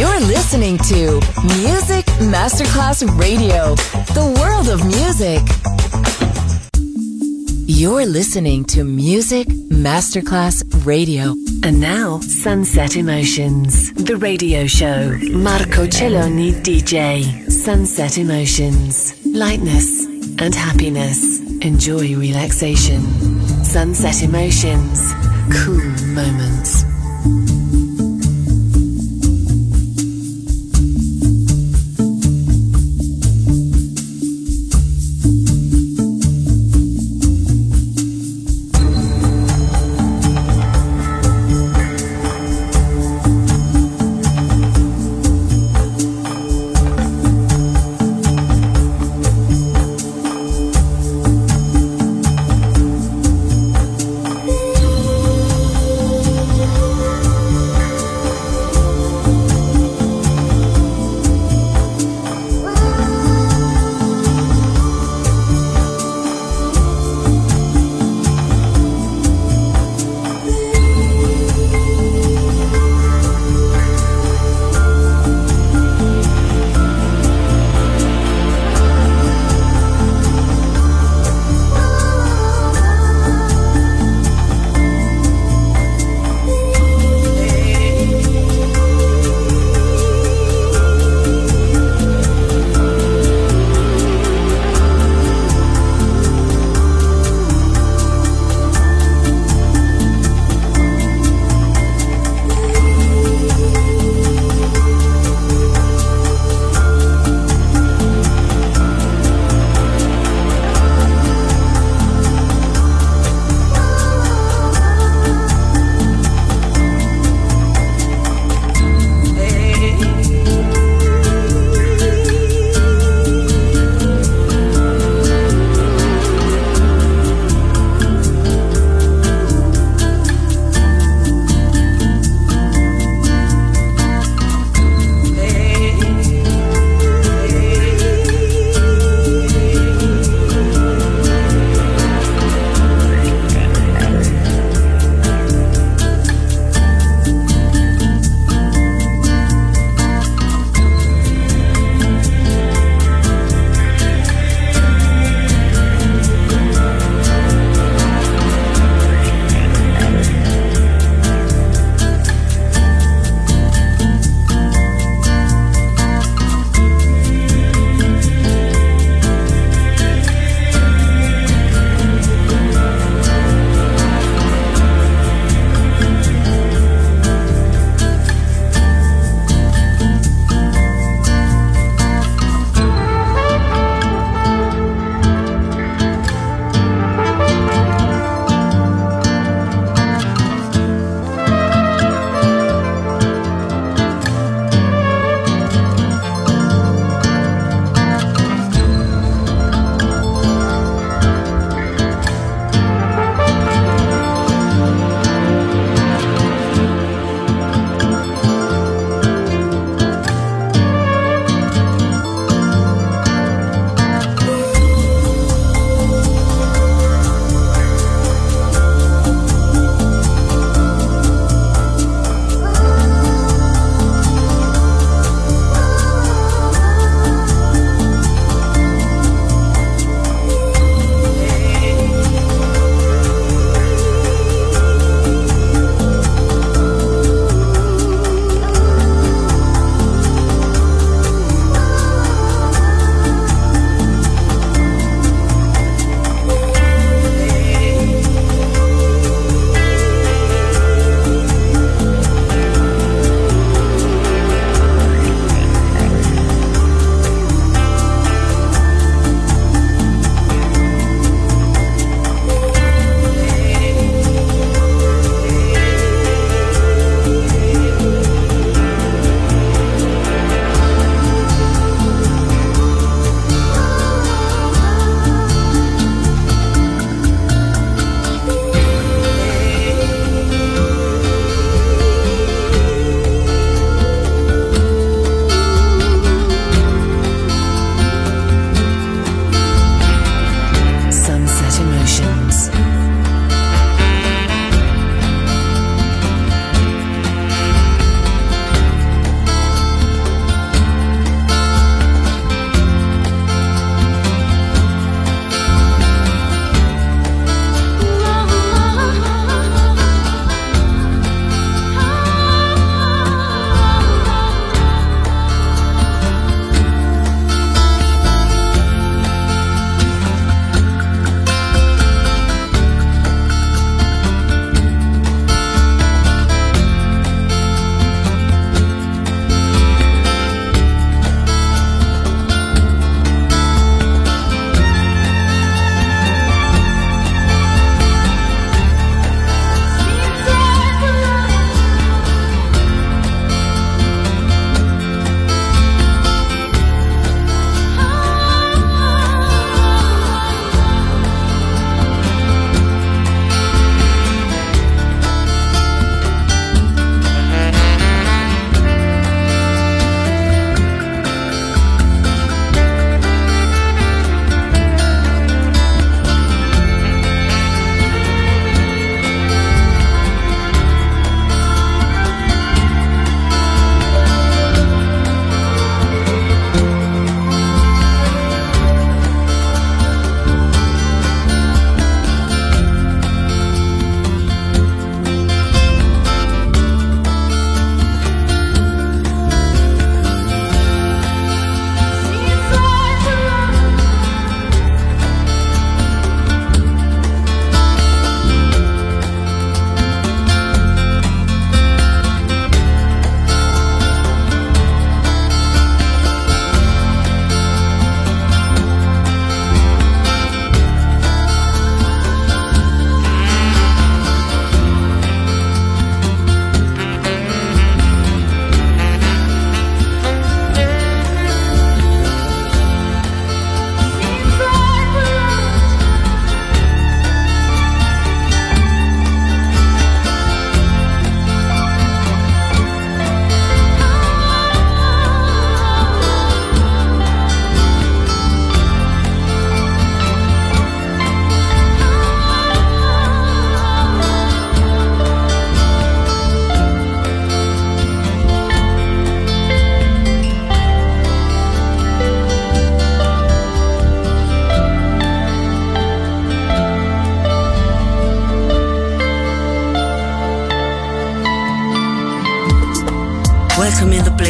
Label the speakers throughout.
Speaker 1: You're listening to Music Masterclass Radio, the world of music. You're listening to Music Masterclass Radio.
Speaker 2: And now, Sunset Emotions, the radio show. Marco Celloni DJ. Sunset Emotions. Lightness and happiness. Enjoy relaxation. Sunset Emotions. Cool moments.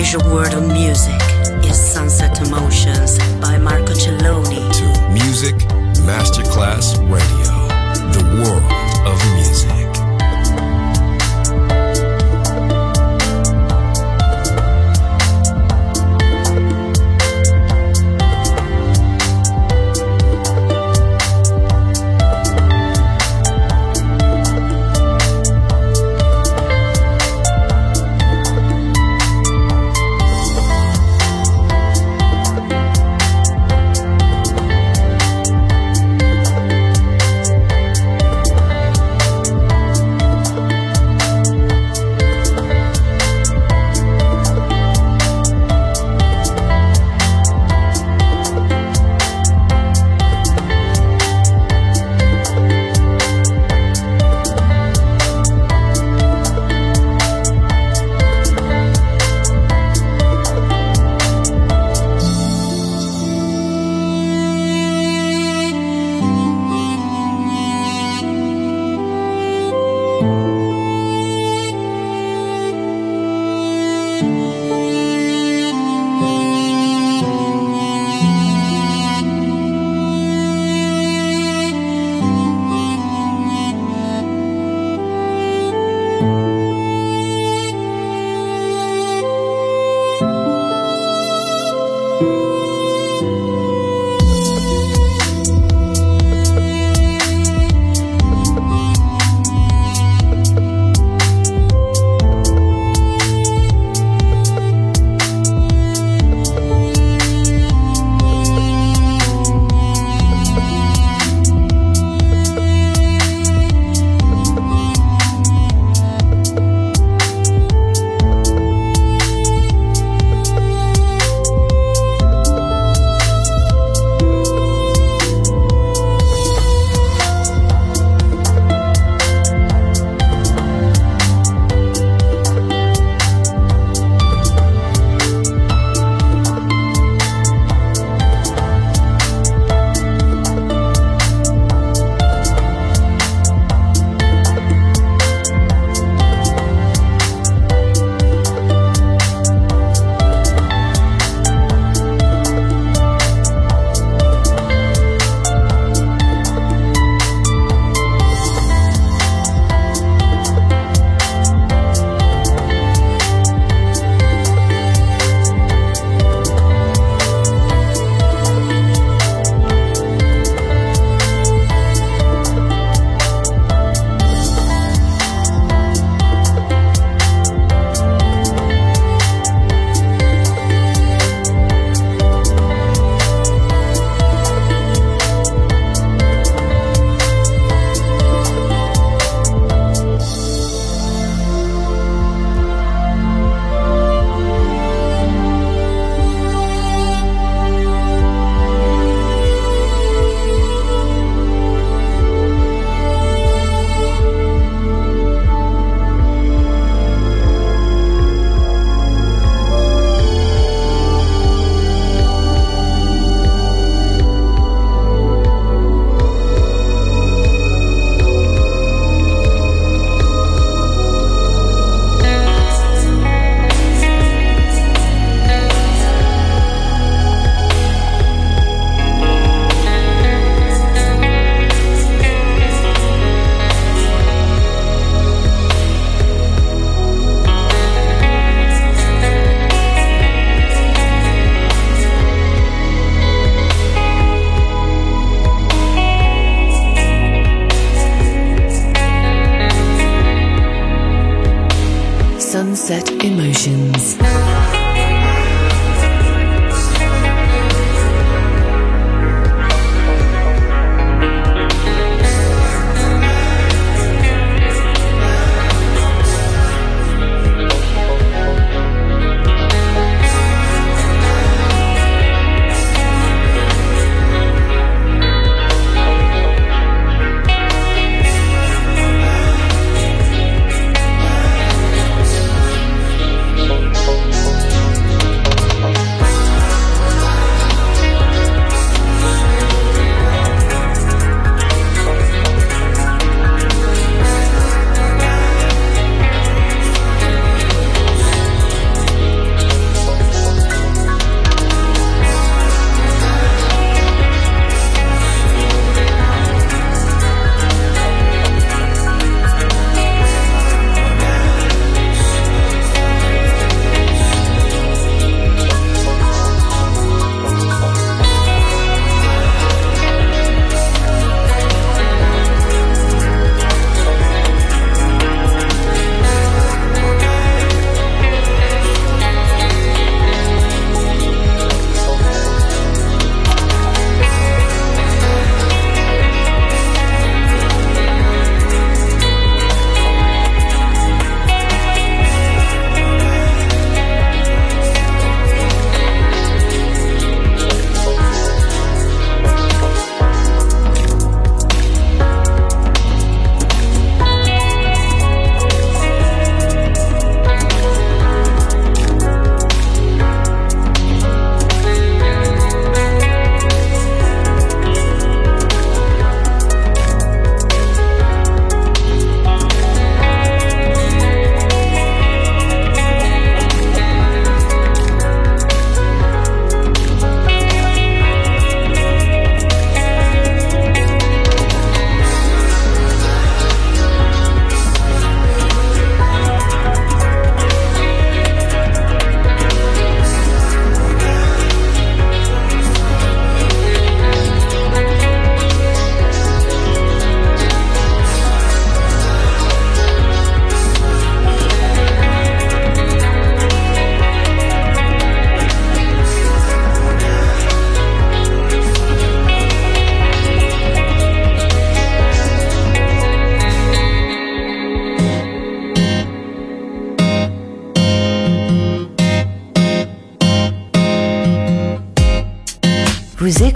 Speaker 3: Pleasure world of music is Sunset Emotions by Marco Celloni.
Speaker 4: To Music Masterclass Radio, the world of music.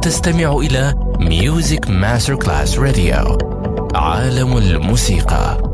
Speaker 5: تستمع إلى ميوزك ماستر كلاس راديو عالم الموسيقى.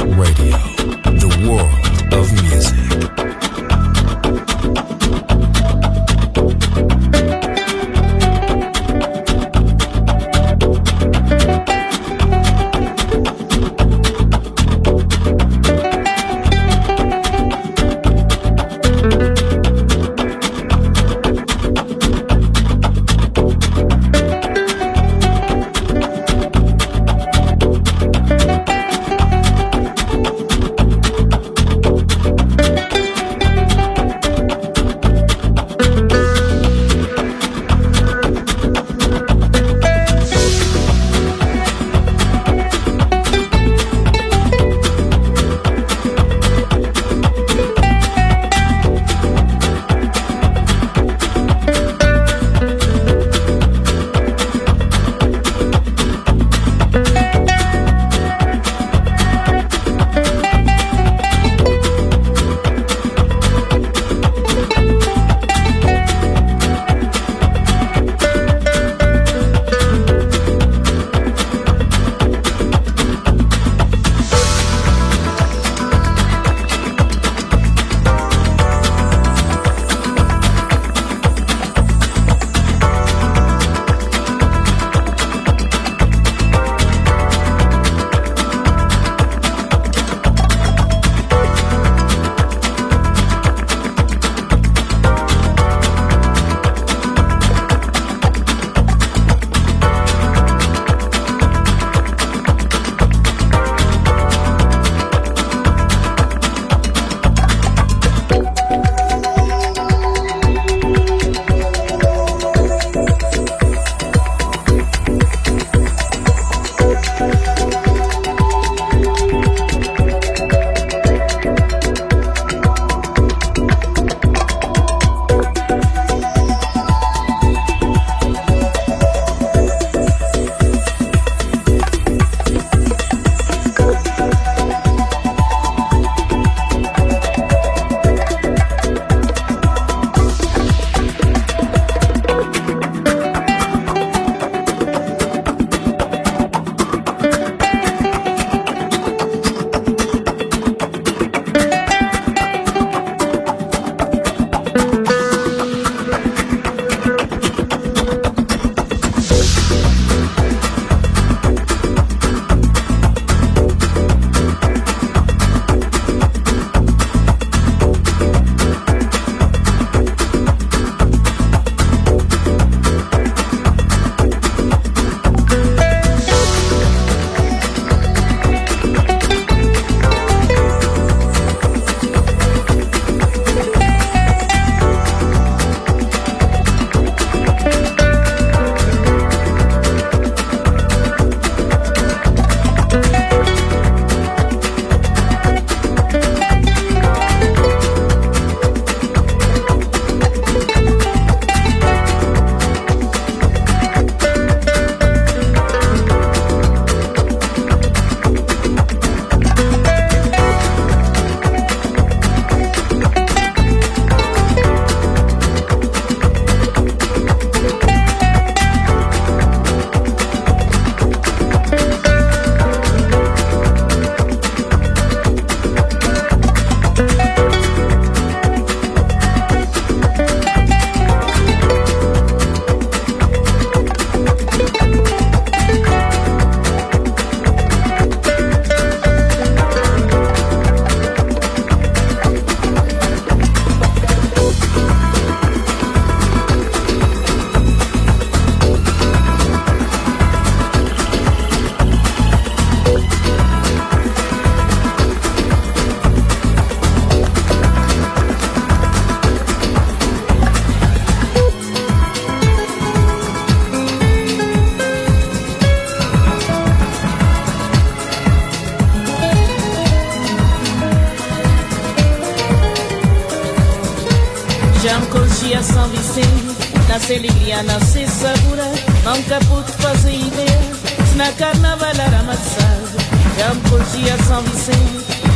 Speaker 4: Radio.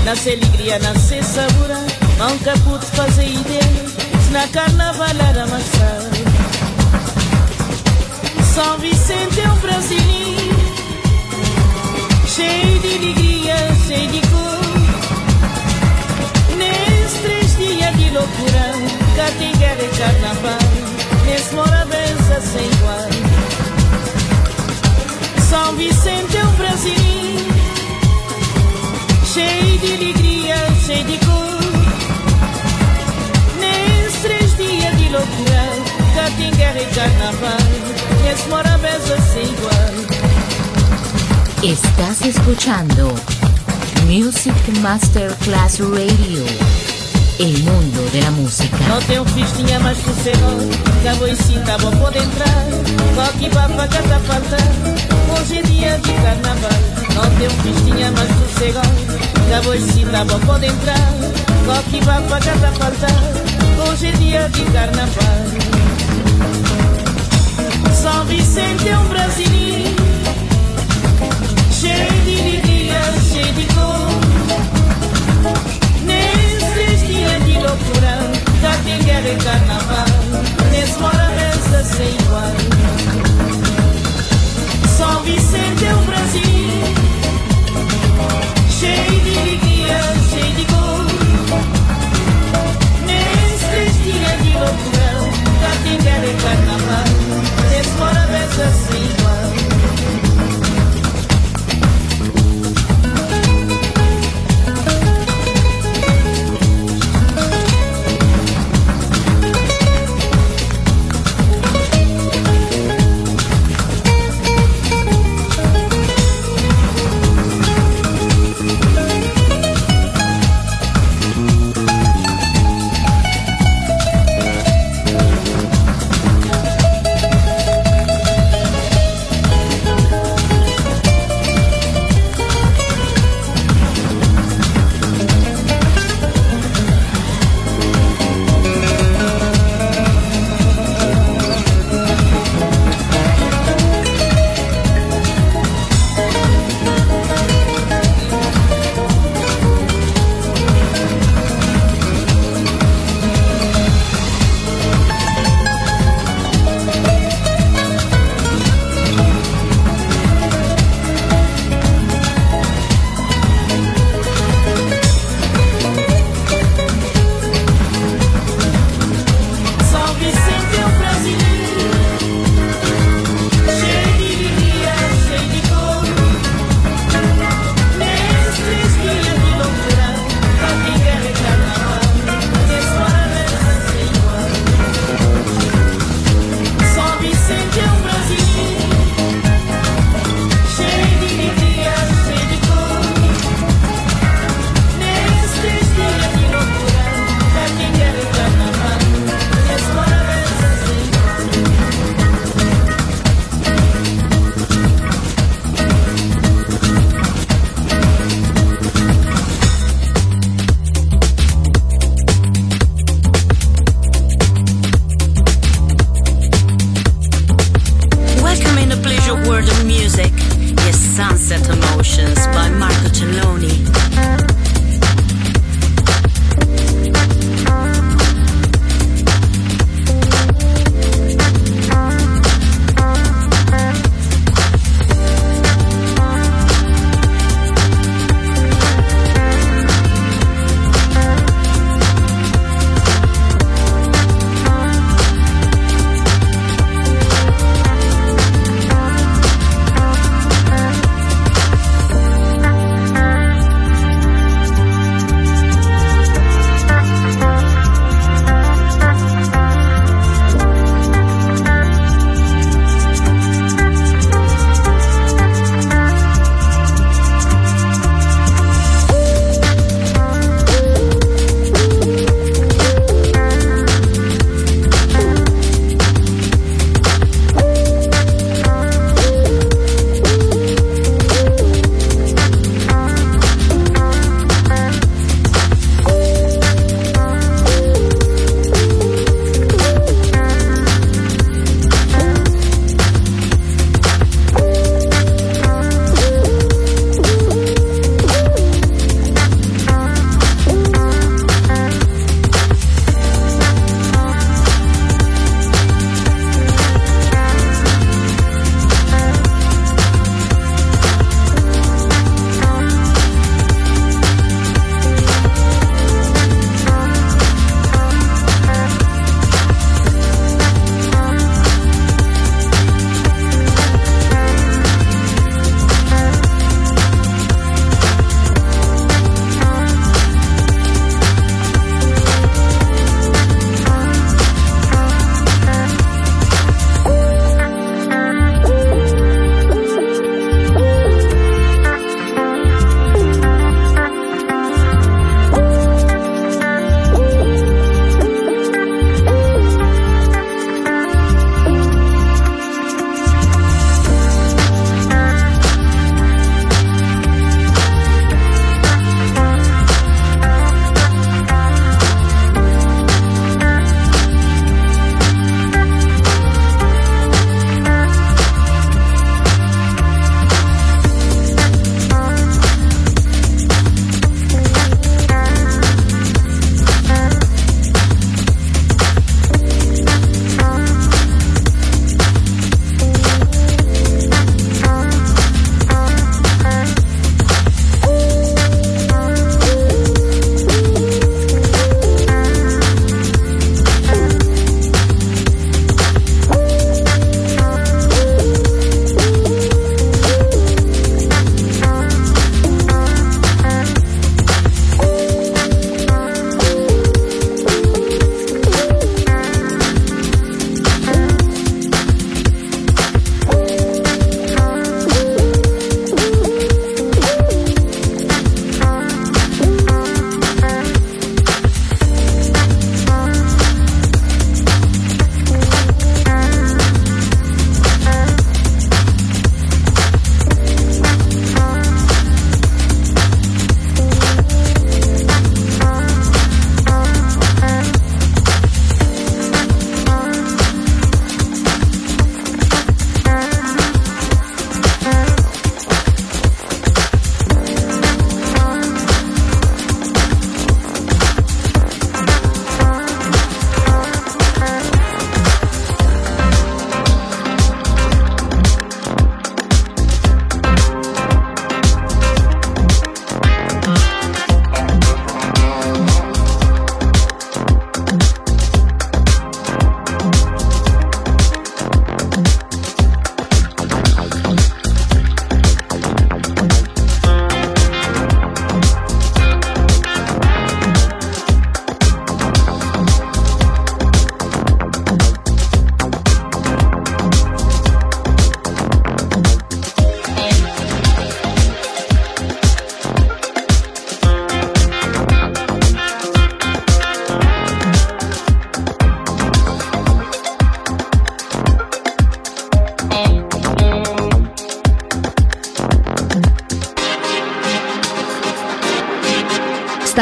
Speaker 6: Nasce alegria, nasce sabura, nunca pude fazer ideia, se na carnaval era amassado. São Vicente é um brasileiro, cheio de alegria, cheio de cor. Nesses três dias de loucura, cá e carnaval, nesse mora benção sem igual. São Vicente é um brasileiro, cheio de alegria, cheio de cor. Nesses três dias de loucura, cá tem guerra e carnaval, nesse mora sem igual.
Speaker 7: Estás escuchando Music Masterclass Radio, el mundo de la música.
Speaker 6: Não um festinha mais sossegado Cabo e cinta vou poder entrar Coque tá faltar Hoje é dia de carnaval Não um festinha mais sossegado Cabo e cinta vou poder entrar. Coque cá tá faltar. Hoje é dia de carnaval. São Vicente é um brasileiro. Cheio de alegria, cheio de cor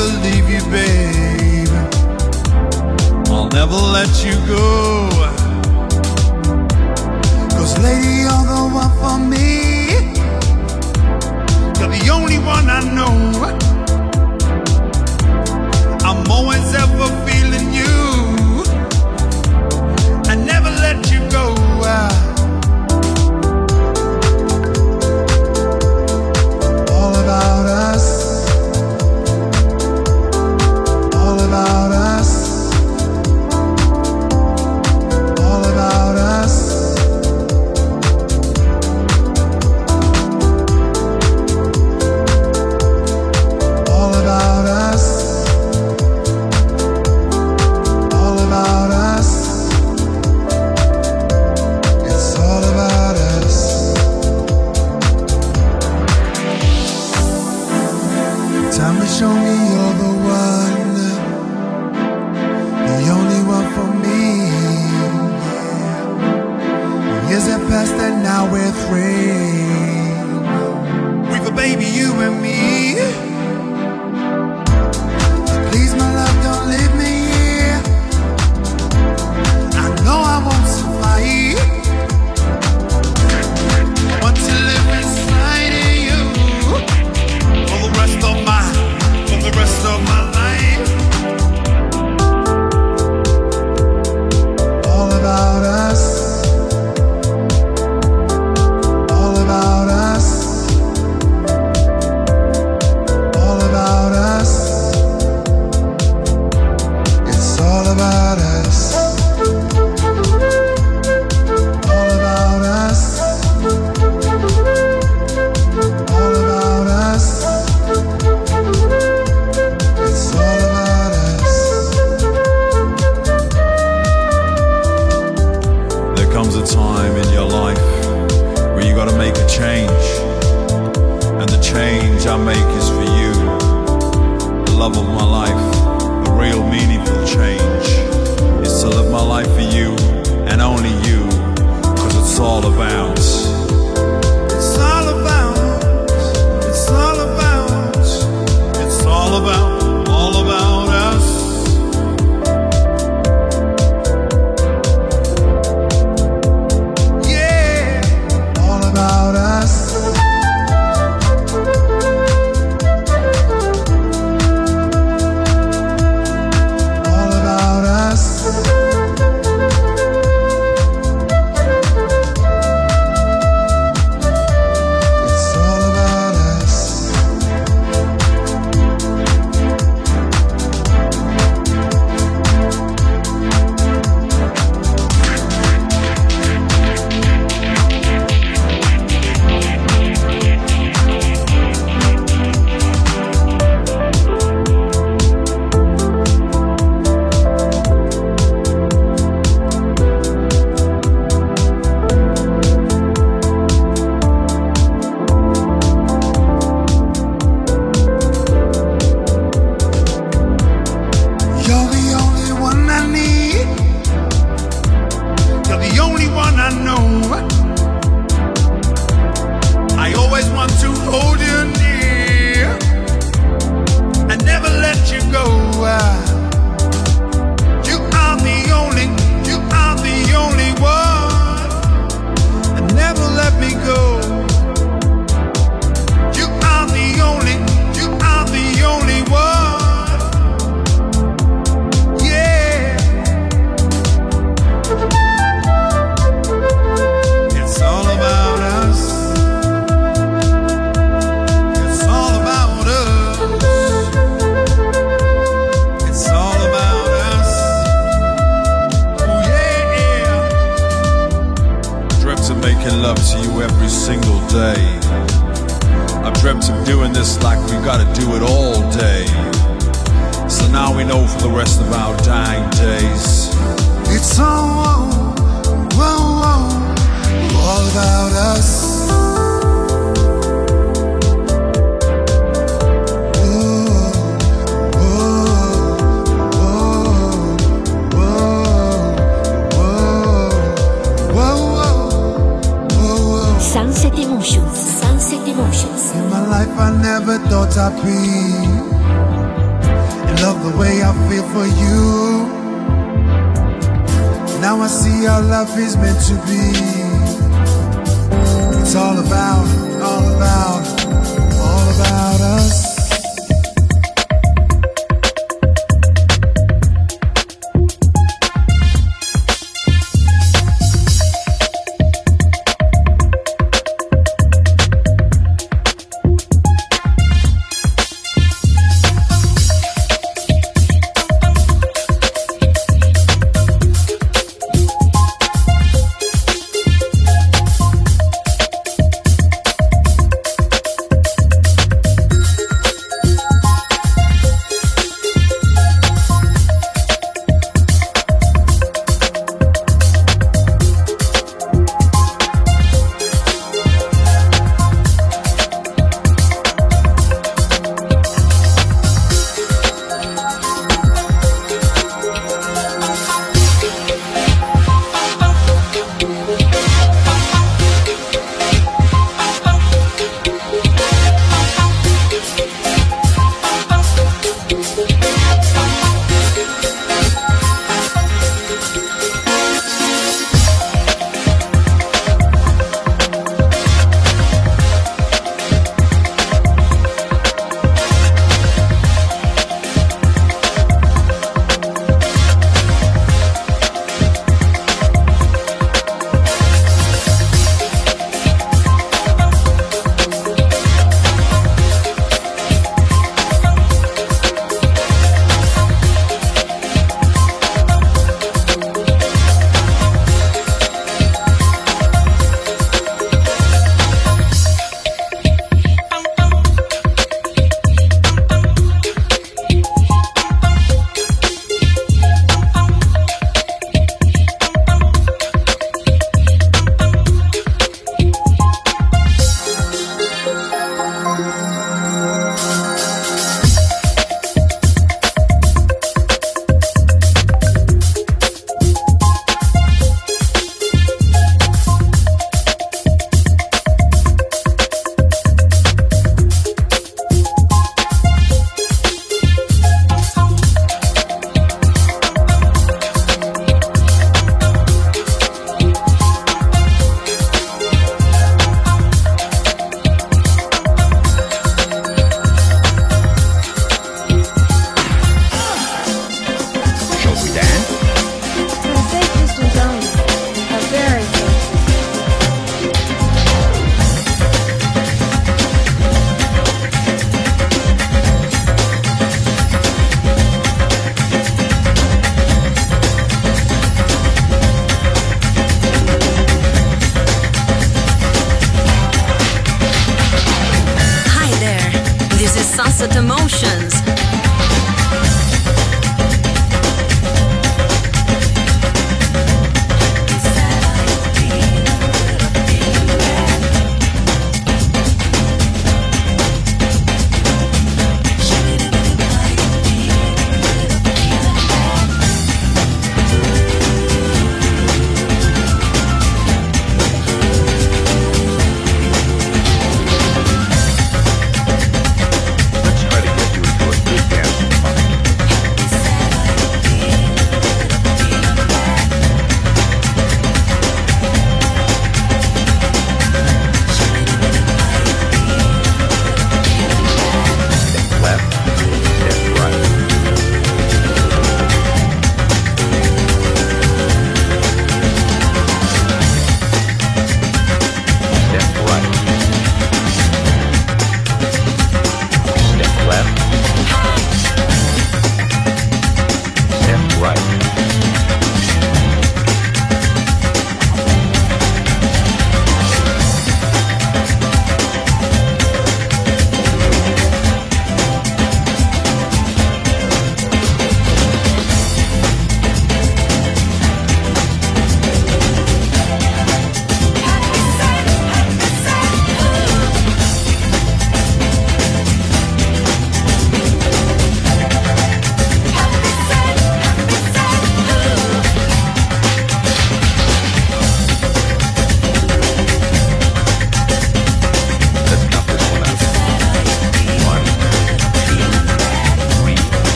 Speaker 8: believe you,
Speaker 9: babe. I'll never let you
Speaker 2: go.
Speaker 10: Cause, lady, you're the one for me. You're the only
Speaker 2: one I know.